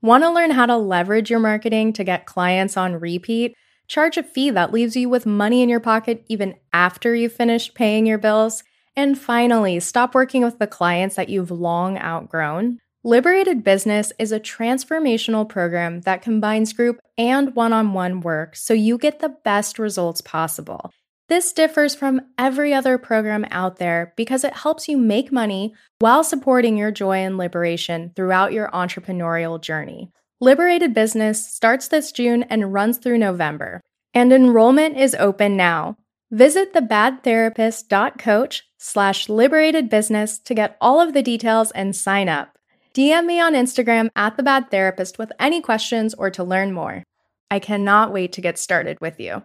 Want to learn how to leverage your marketing to get clients on repeat? Charge a fee that leaves you with money in your pocket even after you've finished paying your bills? And finally, stop working with the clients that you've long outgrown. Liberated Business is a transformational program that combines group and one on one work so you get the best results possible. This differs from every other program out there because it helps you make money while supporting your joy and liberation throughout your entrepreneurial journey. Liberated Business starts this June and runs through November, and enrollment is open now. Visit thebadtherapist.coach slash liberated business to get all of the details and sign up. DM me on Instagram at the bad therapist with any questions or to learn more. I cannot wait to get started with you.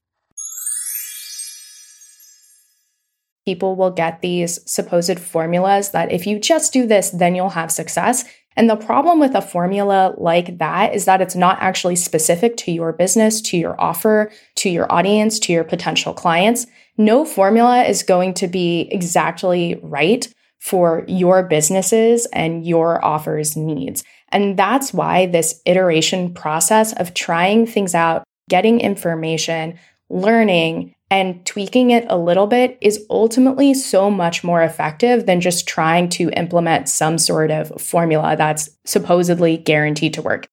People will get these supposed formulas that if you just do this, then you'll have success. And the problem with a formula like that is that it's not actually specific to your business, to your offer, to your audience, to your potential clients. No formula is going to be exactly right for your businesses and your offers needs. And that's why this iteration process of trying things out, getting information, learning, and tweaking it a little bit is ultimately so much more effective than just trying to implement some sort of formula that's supposedly guaranteed to work.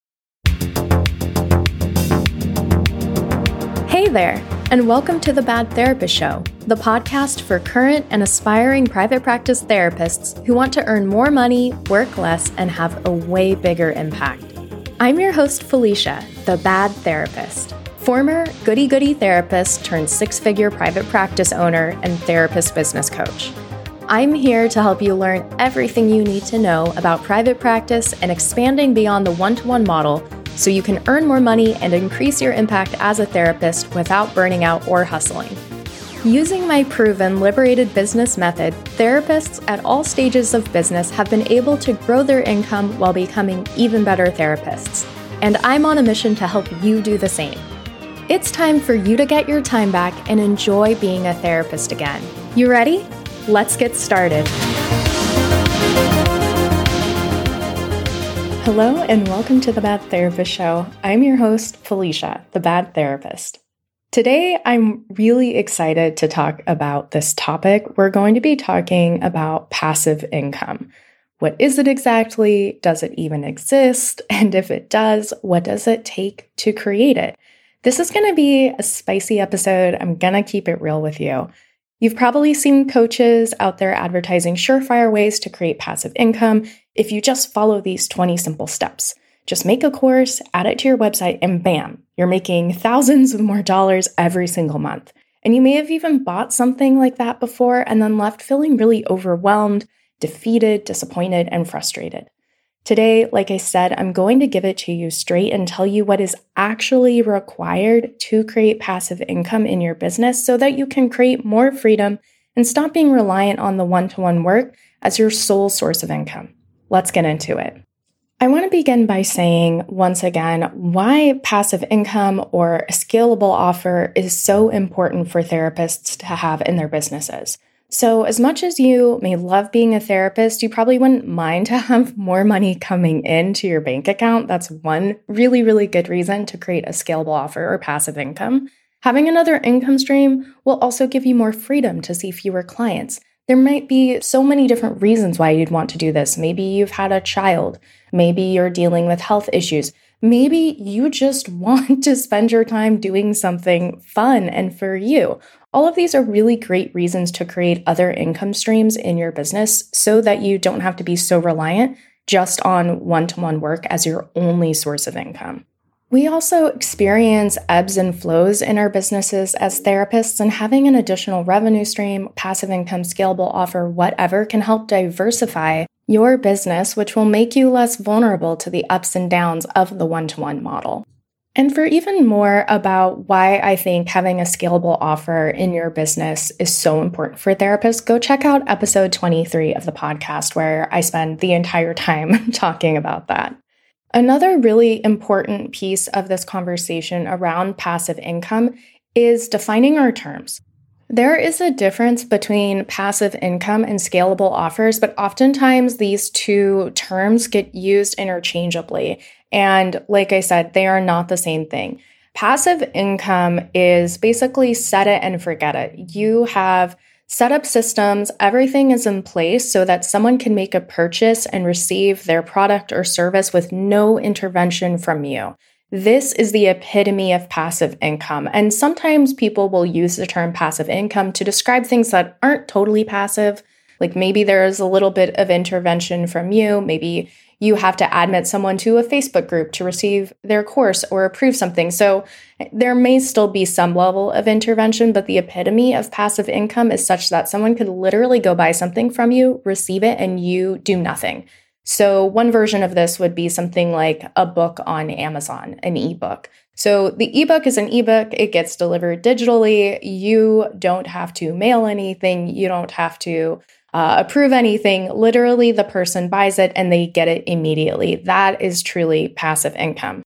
Hey there, and welcome to the Bad Therapist Show, the podcast for current and aspiring private practice therapists who want to earn more money, work less, and have a way bigger impact. I'm your host, Felicia, the Bad Therapist former goody goody therapist turned six figure private practice owner and therapist business coach. I'm here to help you learn everything you need to know about private practice and expanding beyond the one to one model so you can earn more money and increase your impact as a therapist without burning out or hustling. Using my proven liberated business method, therapists at all stages of business have been able to grow their income while becoming even better therapists. And I'm on a mission to help you do the same. It's time for you to get your time back and enjoy being a therapist again. You ready? Let's get started. Hello, and welcome to the Bad Therapist Show. I'm your host, Felicia, the Bad Therapist. Today, I'm really excited to talk about this topic. We're going to be talking about passive income. What is it exactly? Does it even exist? And if it does, what does it take to create it? This is going to be a spicy episode. I'm going to keep it real with you. You've probably seen coaches out there advertising surefire ways to create passive income if you just follow these 20 simple steps. Just make a course, add it to your website, and bam, you're making thousands of more dollars every single month. And you may have even bought something like that before and then left feeling really overwhelmed, defeated, disappointed, and frustrated. Today, like I said, I'm going to give it to you straight and tell you what is actually required to create passive income in your business so that you can create more freedom and stop being reliant on the one to one work as your sole source of income. Let's get into it. I want to begin by saying once again why passive income or a scalable offer is so important for therapists to have in their businesses. So, as much as you may love being a therapist, you probably wouldn't mind to have more money coming into your bank account. That's one really, really good reason to create a scalable offer or passive income. Having another income stream will also give you more freedom to see fewer clients. There might be so many different reasons why you'd want to do this. Maybe you've had a child, maybe you're dealing with health issues. Maybe you just want to spend your time doing something fun and for you. All of these are really great reasons to create other income streams in your business so that you don't have to be so reliant just on one to one work as your only source of income. We also experience ebbs and flows in our businesses as therapists, and having an additional revenue stream, passive income, scalable offer, whatever, can help diversify your business, which will make you less vulnerable to the ups and downs of the one to one model. And for even more about why I think having a scalable offer in your business is so important for therapists, go check out episode 23 of the podcast, where I spend the entire time talking about that. Another really important piece of this conversation around passive income is defining our terms. There is a difference between passive income and scalable offers, but oftentimes these two terms get used interchangeably. And like I said, they are not the same thing. Passive income is basically set it and forget it. You have set up systems, everything is in place so that someone can make a purchase and receive their product or service with no intervention from you. This is the epitome of passive income. And sometimes people will use the term passive income to describe things that aren't totally passive. Like maybe there's a little bit of intervention from you. Maybe you have to admit someone to a Facebook group to receive their course or approve something. So there may still be some level of intervention, but the epitome of passive income is such that someone could literally go buy something from you, receive it, and you do nothing. So, one version of this would be something like a book on Amazon, an ebook. So, the ebook is an ebook, it gets delivered digitally. You don't have to mail anything, you don't have to uh, approve anything. Literally, the person buys it and they get it immediately. That is truly passive income.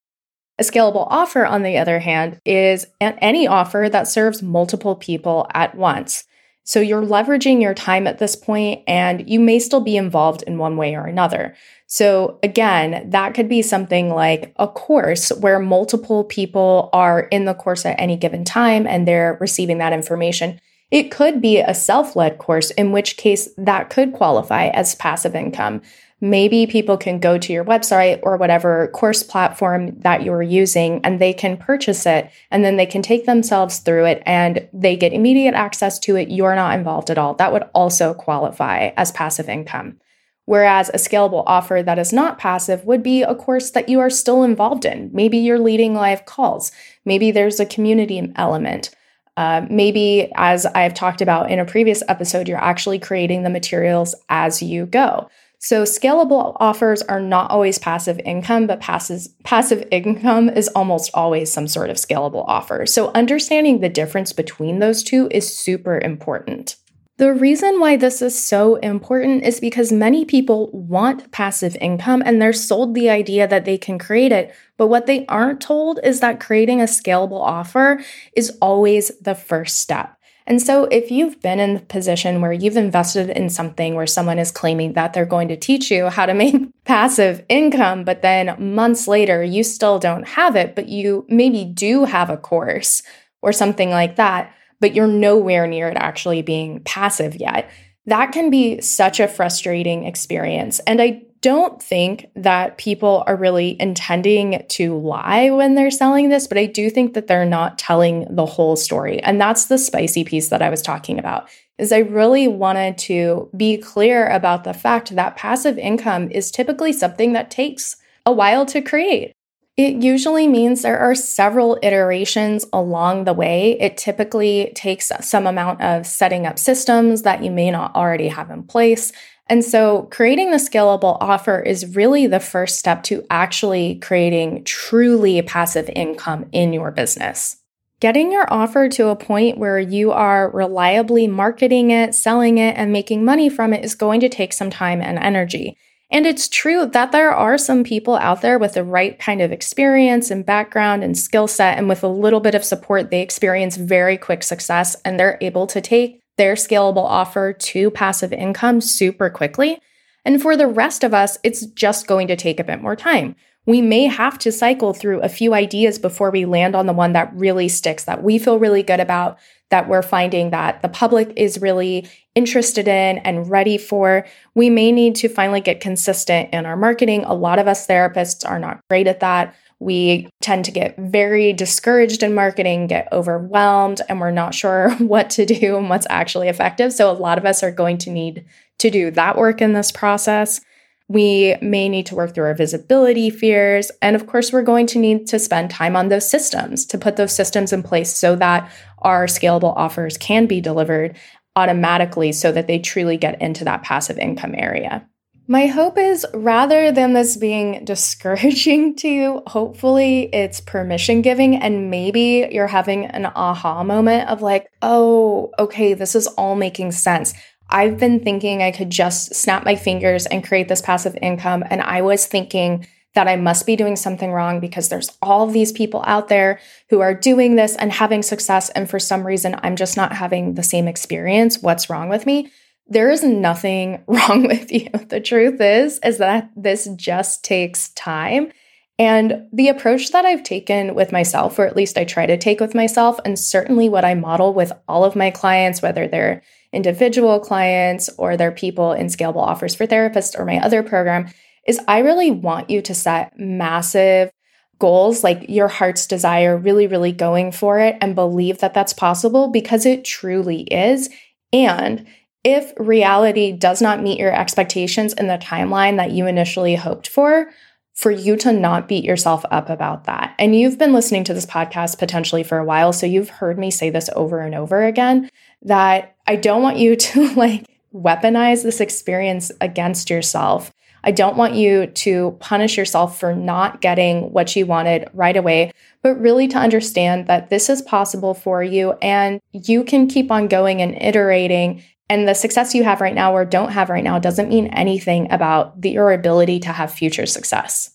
A scalable offer, on the other hand, is any offer that serves multiple people at once. So you're leveraging your time at this point and you may still be involved in one way or another. So again, that could be something like a course where multiple people are in the course at any given time and they're receiving that information. It could be a self led course, in which case that could qualify as passive income maybe people can go to your website or whatever course platform that you're using and they can purchase it and then they can take themselves through it and they get immediate access to it. You're not involved at all. That would also qualify as passive income. Whereas a scalable offer that is not passive would be a course that you are still involved in. Maybe you're leading live calls. Maybe there's a community element. Uh, maybe, as I've talked about in a previous episode, you're actually creating the materials as you go. So scalable offers are not always passive income, but passive, passive income is almost always some sort of scalable offer. So understanding the difference between those two is super important. The reason why this is so important is because many people want passive income and they're sold the idea that they can create it. But what they aren't told is that creating a scalable offer is always the first step. And so, if you've been in the position where you've invested in something where someone is claiming that they're going to teach you how to make passive income, but then months later you still don't have it, but you maybe do have a course or something like that, but you're nowhere near it actually being passive yet, that can be such a frustrating experience. And I don't think that people are really intending to lie when they're selling this, but I do think that they're not telling the whole story. And that's the spicy piece that I was talking about. Is I really wanted to be clear about the fact that passive income is typically something that takes a while to create. It usually means there are several iterations along the way. It typically takes some amount of setting up systems that you may not already have in place. And so creating the scalable offer is really the first step to actually creating truly passive income in your business. Getting your offer to a point where you are reliably marketing it, selling it, and making money from it is going to take some time and energy. And it's true that there are some people out there with the right kind of experience and background and skill set, and with a little bit of support, they experience very quick success and they're able to take their scalable offer to passive income super quickly. And for the rest of us, it's just going to take a bit more time. We may have to cycle through a few ideas before we land on the one that really sticks, that we feel really good about, that we're finding that the public is really interested in and ready for. We may need to finally get consistent in our marketing. A lot of us therapists are not great at that. We tend to get very discouraged in marketing, get overwhelmed, and we're not sure what to do and what's actually effective. So, a lot of us are going to need to do that work in this process. We may need to work through our visibility fears. And of course, we're going to need to spend time on those systems to put those systems in place so that our scalable offers can be delivered automatically so that they truly get into that passive income area. My hope is rather than this being discouraging to you, hopefully it's permission giving and maybe you're having an aha moment of like, oh, okay, this is all making sense. I've been thinking I could just snap my fingers and create this passive income. And I was thinking that I must be doing something wrong because there's all these people out there who are doing this and having success. And for some reason, I'm just not having the same experience. What's wrong with me? There is nothing wrong with you. The truth is, is that this just takes time. And the approach that I've taken with myself, or at least I try to take with myself, and certainly what I model with all of my clients, whether they're individual clients or they're people in scalable offers for therapists or my other program, is I really want you to set massive goals, like your heart's desire, really, really going for it and believe that that's possible because it truly is. And if reality does not meet your expectations in the timeline that you initially hoped for, for you to not beat yourself up about that. And you've been listening to this podcast potentially for a while, so you've heard me say this over and over again that I don't want you to like weaponize this experience against yourself I don't want you to punish yourself for not getting what you wanted right away, but really to understand that this is possible for you and you can keep on going and iterating. And the success you have right now or don't have right now doesn't mean anything about the, your ability to have future success.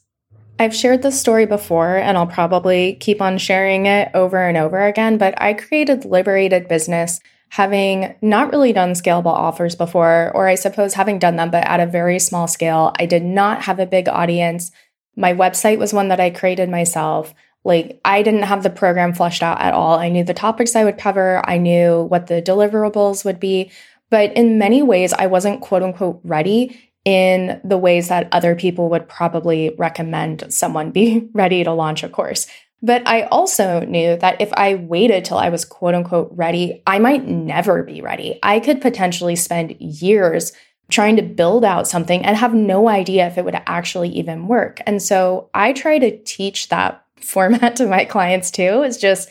I've shared this story before and I'll probably keep on sharing it over and over again, but I created Liberated Business having not really done scalable offers before, or I suppose having done them, but at a very small scale. I did not have a big audience. My website was one that I created myself. Like, I didn't have the program fleshed out at all. I knew the topics I would cover, I knew what the deliverables would be. But in many ways, I wasn't quote unquote ready in the ways that other people would probably recommend someone be ready to launch a course. But I also knew that if I waited till I was quote unquote ready, I might never be ready. I could potentially spend years trying to build out something and have no idea if it would actually even work. And so I try to teach that format to my clients too is just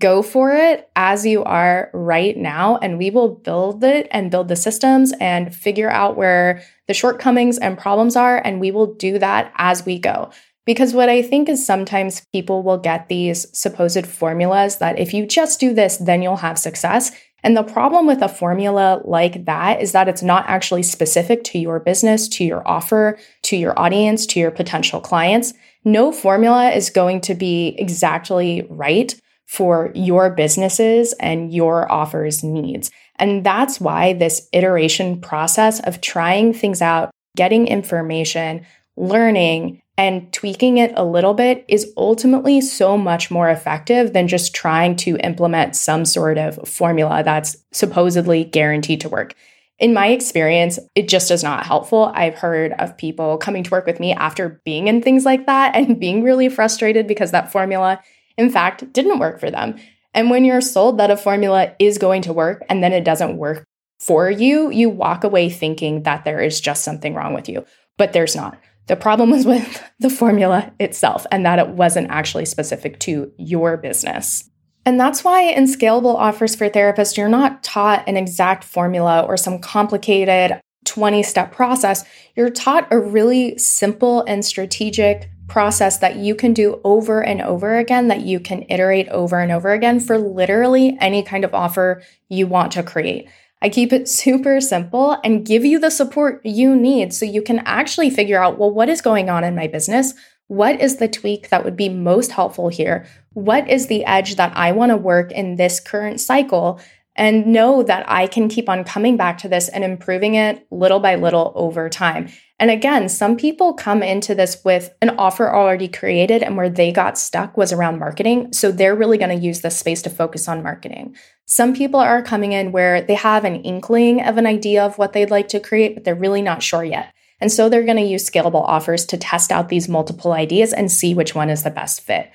go for it as you are right now and we will build it and build the systems and figure out where the shortcomings and problems are and we will do that as we go because what I think is sometimes people will get these supposed formulas that if you just do this, then you'll have success. And the problem with a formula like that is that it's not actually specific to your business, to your offer, to your audience, to your potential clients. No formula is going to be exactly right for your businesses and your offers needs. And that's why this iteration process of trying things out, getting information, learning, and tweaking it a little bit is ultimately so much more effective than just trying to implement some sort of formula that's supposedly guaranteed to work. In my experience, it just is not helpful. I've heard of people coming to work with me after being in things like that and being really frustrated because that formula, in fact, didn't work for them. And when you're sold that a formula is going to work and then it doesn't work for you, you walk away thinking that there is just something wrong with you, but there's not. The problem was with the formula itself and that it wasn't actually specific to your business. And that's why in scalable offers for therapists, you're not taught an exact formula or some complicated 20 step process. You're taught a really simple and strategic process that you can do over and over again, that you can iterate over and over again for literally any kind of offer you want to create. I keep it super simple and give you the support you need so you can actually figure out well, what is going on in my business? What is the tweak that would be most helpful here? What is the edge that I want to work in this current cycle? And know that I can keep on coming back to this and improving it little by little over time. And again, some people come into this with an offer already created, and where they got stuck was around marketing. So they're really going to use this space to focus on marketing. Some people are coming in where they have an inkling of an idea of what they'd like to create, but they're really not sure yet. And so they're going to use scalable offers to test out these multiple ideas and see which one is the best fit.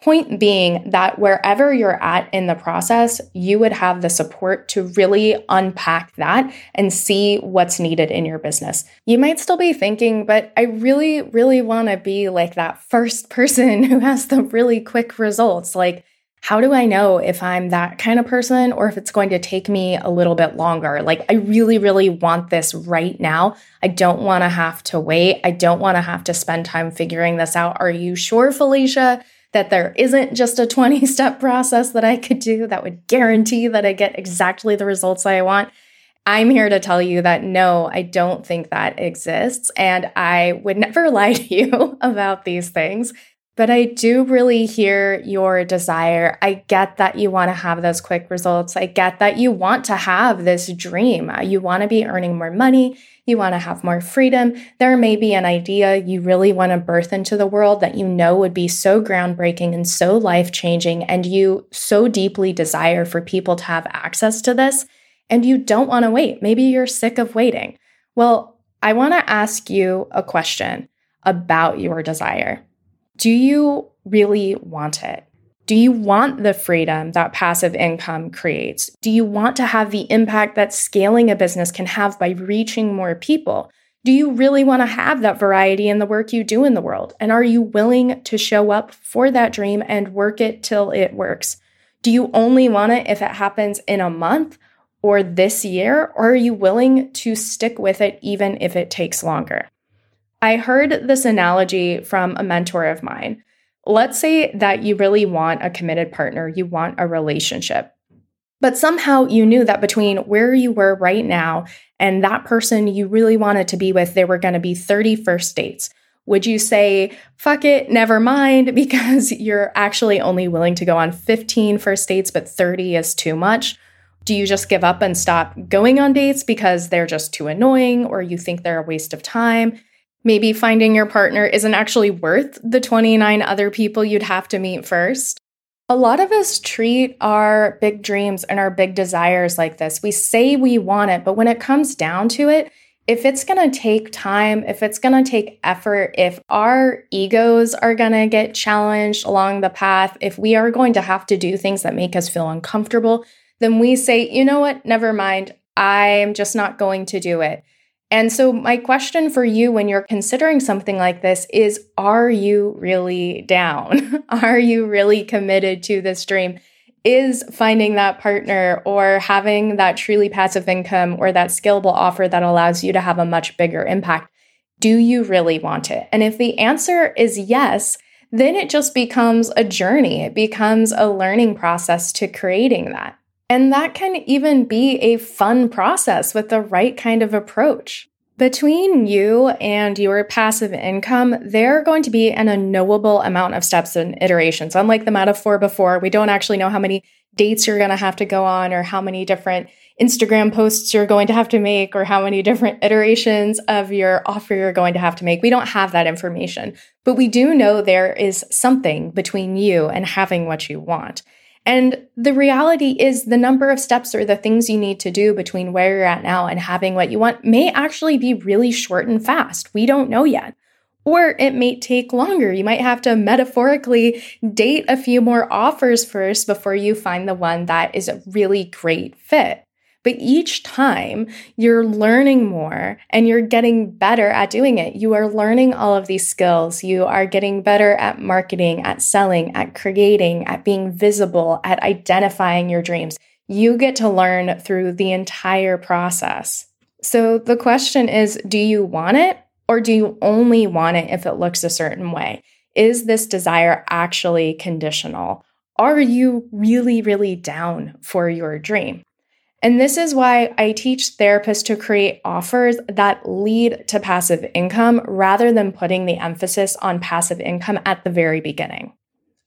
Point being that wherever you're at in the process, you would have the support to really unpack that and see what's needed in your business. You might still be thinking, but I really, really want to be like that first person who has the really quick results. Like, how do I know if I'm that kind of person or if it's going to take me a little bit longer? Like, I really, really want this right now. I don't want to have to wait. I don't want to have to spend time figuring this out. Are you sure, Felicia? That there isn't just a 20 step process that I could do that would guarantee that I get exactly the results I want. I'm here to tell you that no, I don't think that exists. And I would never lie to you about these things. But I do really hear your desire. I get that you want to have those quick results. I get that you want to have this dream. Uh, you want to be earning more money. You want to have more freedom. There may be an idea you really want to birth into the world that you know would be so groundbreaking and so life changing, and you so deeply desire for people to have access to this and you don't want to wait. Maybe you're sick of waiting. Well, I want to ask you a question about your desire. Do you really want it? Do you want the freedom that passive income creates? Do you want to have the impact that scaling a business can have by reaching more people? Do you really want to have that variety in the work you do in the world? And are you willing to show up for that dream and work it till it works? Do you only want it if it happens in a month? or this year, or are you willing to stick with it even if it takes longer? I heard this analogy from a mentor of mine. Let's say that you really want a committed partner, you want a relationship. But somehow you knew that between where you were right now and that person you really wanted to be with, there were going to be 30 first dates. Would you say, fuck it, never mind, because you're actually only willing to go on 15 first dates, but 30 is too much? Do you just give up and stop going on dates because they're just too annoying or you think they're a waste of time? Maybe finding your partner isn't actually worth the 29 other people you'd have to meet first. A lot of us treat our big dreams and our big desires like this. We say we want it, but when it comes down to it, if it's going to take time, if it's going to take effort, if our egos are going to get challenged along the path, if we are going to have to do things that make us feel uncomfortable, then we say, you know what, never mind, I'm just not going to do it. And so, my question for you when you're considering something like this is Are you really down? are you really committed to this dream? Is finding that partner or having that truly passive income or that scalable offer that allows you to have a much bigger impact? Do you really want it? And if the answer is yes, then it just becomes a journey. It becomes a learning process to creating that. And that can even be a fun process with the right kind of approach. Between you and your passive income, there are going to be an unknowable amount of steps and iterations. Unlike the metaphor before, we don't actually know how many dates you're going to have to go on or how many different Instagram posts you're going to have to make or how many different iterations of your offer you're going to have to make. We don't have that information, but we do know there is something between you and having what you want. And the reality is, the number of steps or the things you need to do between where you're at now and having what you want may actually be really short and fast. We don't know yet. Or it may take longer. You might have to metaphorically date a few more offers first before you find the one that is a really great fit. But each time you're learning more and you're getting better at doing it. You are learning all of these skills. You are getting better at marketing, at selling, at creating, at being visible, at identifying your dreams. You get to learn through the entire process. So the question is do you want it or do you only want it if it looks a certain way? Is this desire actually conditional? Are you really, really down for your dream? And this is why I teach therapists to create offers that lead to passive income rather than putting the emphasis on passive income at the very beginning.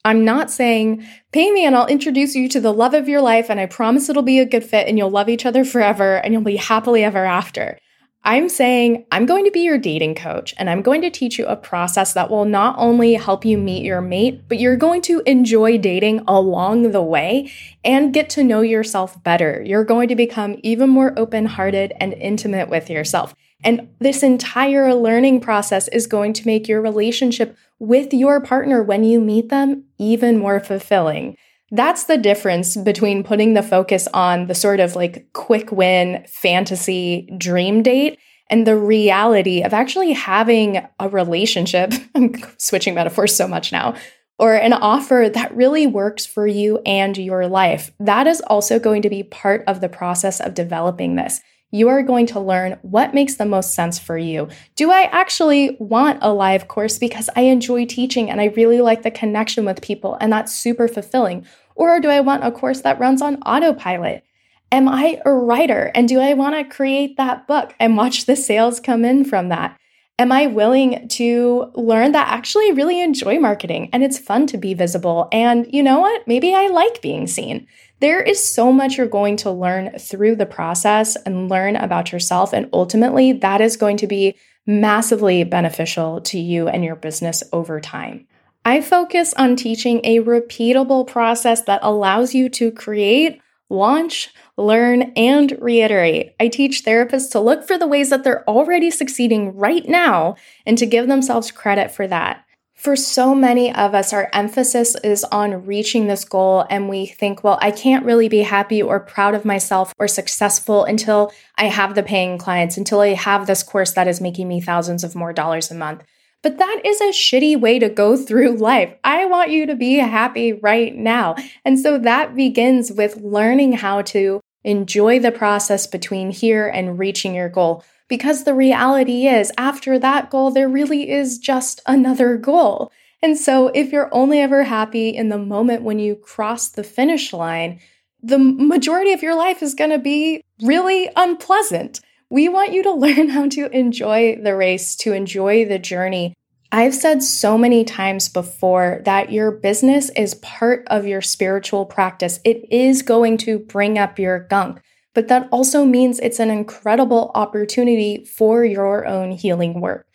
I'm not saying, pay me and I'll introduce you to the love of your life and I promise it'll be a good fit and you'll love each other forever and you'll be happily ever after. I'm saying I'm going to be your dating coach and I'm going to teach you a process that will not only help you meet your mate, but you're going to enjoy dating along the way and get to know yourself better. You're going to become even more open hearted and intimate with yourself. And this entire learning process is going to make your relationship with your partner when you meet them even more fulfilling. That's the difference between putting the focus on the sort of like quick win fantasy dream date and the reality of actually having a relationship. I'm switching metaphors so much now. Or an offer that really works for you and your life. That is also going to be part of the process of developing this. You are going to learn what makes the most sense for you. Do I actually want a live course because I enjoy teaching and I really like the connection with people and that's super fulfilling? Or do I want a course that runs on autopilot? Am I a writer? And do I want to create that book and watch the sales come in from that? Am I willing to learn that I actually really enjoy marketing and it's fun to be visible? And you know what? Maybe I like being seen. There is so much you're going to learn through the process and learn about yourself. And ultimately, that is going to be massively beneficial to you and your business over time. I focus on teaching a repeatable process that allows you to create, launch, learn, and reiterate. I teach therapists to look for the ways that they're already succeeding right now and to give themselves credit for that. For so many of us, our emphasis is on reaching this goal, and we think, well, I can't really be happy or proud of myself or successful until I have the paying clients, until I have this course that is making me thousands of more dollars a month. But that is a shitty way to go through life. I want you to be happy right now. And so that begins with learning how to enjoy the process between here and reaching your goal. Because the reality is, after that goal, there really is just another goal. And so, if you're only ever happy in the moment when you cross the finish line, the majority of your life is going to be really unpleasant. We want you to learn how to enjoy the race, to enjoy the journey. I've said so many times before that your business is part of your spiritual practice. It is going to bring up your gunk, but that also means it's an incredible opportunity for your own healing work.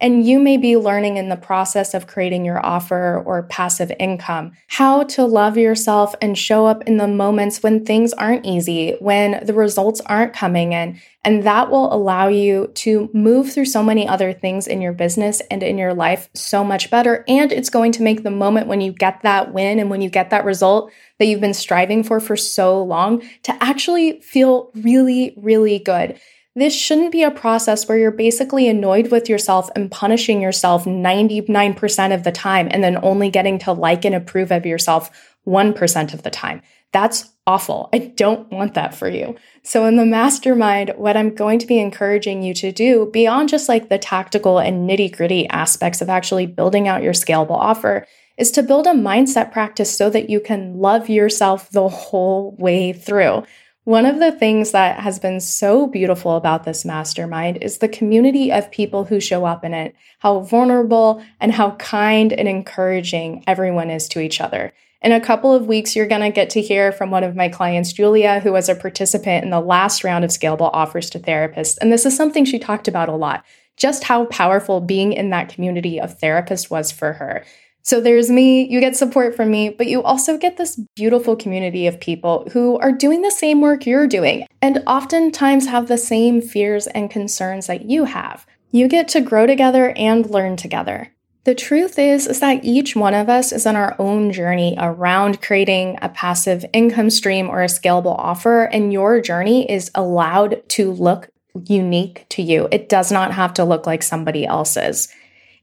And you may be learning in the process of creating your offer or passive income how to love yourself and show up in the moments when things aren't easy, when the results aren't coming in. And that will allow you to move through so many other things in your business and in your life so much better. And it's going to make the moment when you get that win and when you get that result that you've been striving for for so long to actually feel really, really good. This shouldn't be a process where you're basically annoyed with yourself and punishing yourself 99% of the time and then only getting to like and approve of yourself 1% of the time. That's awful. I don't want that for you. So, in the mastermind, what I'm going to be encouraging you to do beyond just like the tactical and nitty gritty aspects of actually building out your scalable offer is to build a mindset practice so that you can love yourself the whole way through. One of the things that has been so beautiful about this mastermind is the community of people who show up in it, how vulnerable and how kind and encouraging everyone is to each other. In a couple of weeks, you're going to get to hear from one of my clients, Julia, who was a participant in the last round of Scalable Offers to Therapists. And this is something she talked about a lot just how powerful being in that community of therapists was for her. So there's me, you get support from me, but you also get this beautiful community of people who are doing the same work you're doing and oftentimes have the same fears and concerns that you have. You get to grow together and learn together. The truth is, is that each one of us is on our own journey around creating a passive income stream or a scalable offer, and your journey is allowed to look unique to you. It does not have to look like somebody else's.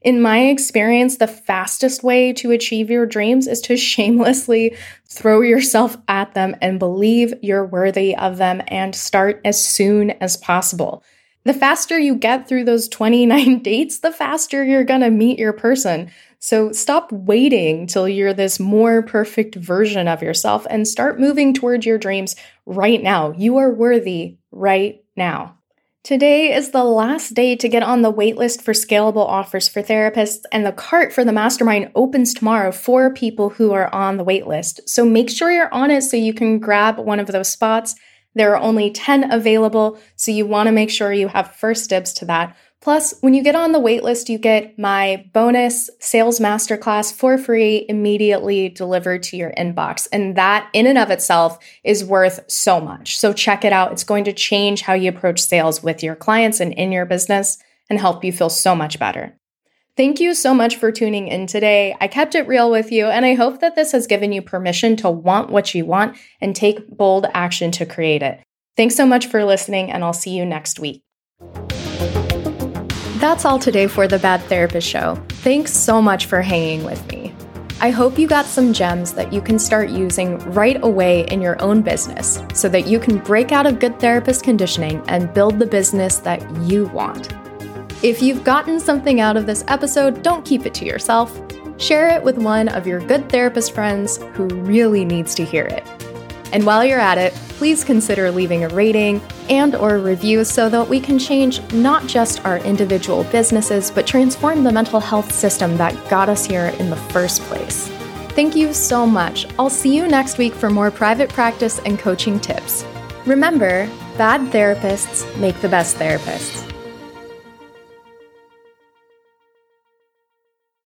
In my experience, the fastest way to achieve your dreams is to shamelessly throw yourself at them and believe you're worthy of them and start as soon as possible. The faster you get through those 29 dates, the faster you're gonna meet your person. So stop waiting till you're this more perfect version of yourself and start moving towards your dreams right now. You are worthy right now. Today is the last day to get on the waitlist for scalable offers for therapists, and the cart for the mastermind opens tomorrow for people who are on the waitlist. So make sure you're on it so you can grab one of those spots. There are only 10 available, so you want to make sure you have first dibs to that. Plus, when you get on the waitlist, you get my bonus sales masterclass for free immediately delivered to your inbox. And that, in and of itself, is worth so much. So, check it out. It's going to change how you approach sales with your clients and in your business and help you feel so much better. Thank you so much for tuning in today. I kept it real with you, and I hope that this has given you permission to want what you want and take bold action to create it. Thanks so much for listening, and I'll see you next week. That's all today for the Bad Therapist Show. Thanks so much for hanging with me. I hope you got some gems that you can start using right away in your own business so that you can break out of good therapist conditioning and build the business that you want. If you've gotten something out of this episode, don't keep it to yourself. Share it with one of your good therapist friends who really needs to hear it. And while you're at it, please consider leaving a rating and or review so that we can change not just our individual businesses, but transform the mental health system that got us here in the first place. Thank you so much. I'll see you next week for more private practice and coaching tips. Remember, bad therapists make the best therapists.